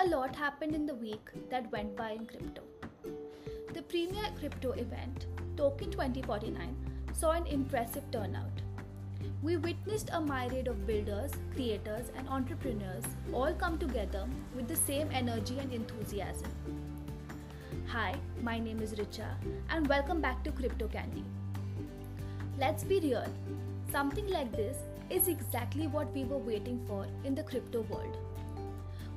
happened in the week that went by in crypto. The premier crypto event, Token 2049, saw an impressive turnout. We witnessed a myriad of builders, creators, and entrepreneurs all come together with the same energy and enthusiasm. Hi, my name is Richa, and welcome back to Crypto Candy. Let's be real, something like this is exactly what we were waiting for in the crypto world.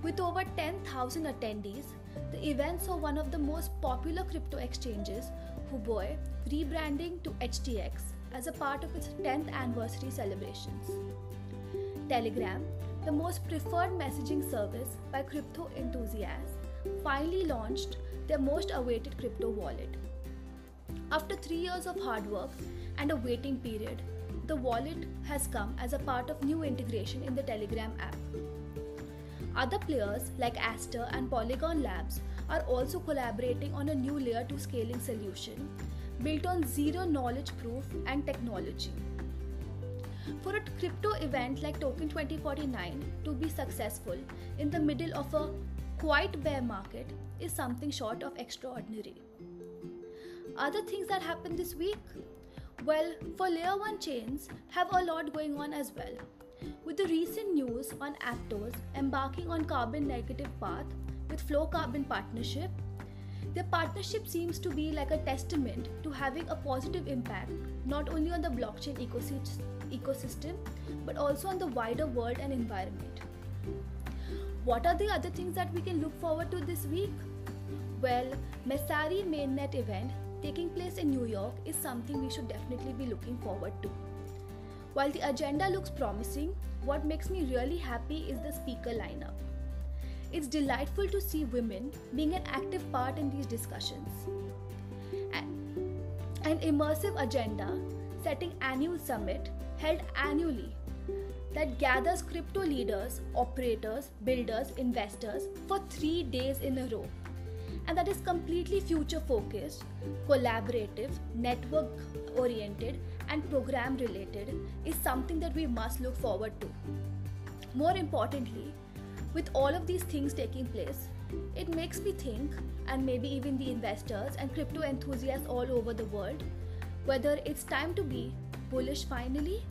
With over 10,000 attendees, the event saw one of the most popular crypto exchanges, Huobi, rebranding to HTX as a part of its 10th anniversary celebrations. Telegram, the most preferred messaging service by crypto enthusiasts, finally launched their most awaited crypto wallet. After three years of hard work and a waiting period, the wallet has come as a part of new integration in the Telegram app. Other players like Astar and Polygon Labs are also collaborating on a new layer 2 scaling solution built on zero knowledge proof and technology. For a crypto event like Token 2049 to be successful in the middle of a quite bear market is something short of extraordinary. Other things that happened this week? Well, for layer 1 chains have a lot going on as well. With the recent news on Aptos embarking on carbon negative path with Flowcarbon partnership, their partnership seems to be like a testament to having a positive impact not only on the blockchain ecosystem but also on the wider world and environment. What are the other things that we can look forward to this week? Well, Messari Mainnet event taking place in New York is something we should definitely be looking forward to. While the agenda looks promising, what makes me really happy is the speaker lineup. It's delightful to see women being an active part in these discussions. An immersive agenda setting annual summit held annually that gathers crypto leaders, operators, builders, investors for three days in a row. And that is completely future focused, collaborative, network oriented, and program related is something that we must look forward to. More importantly, with all of these things taking place, it makes me think, and maybe even the investors and crypto enthusiasts all over the world, whether it's time to be bullish finally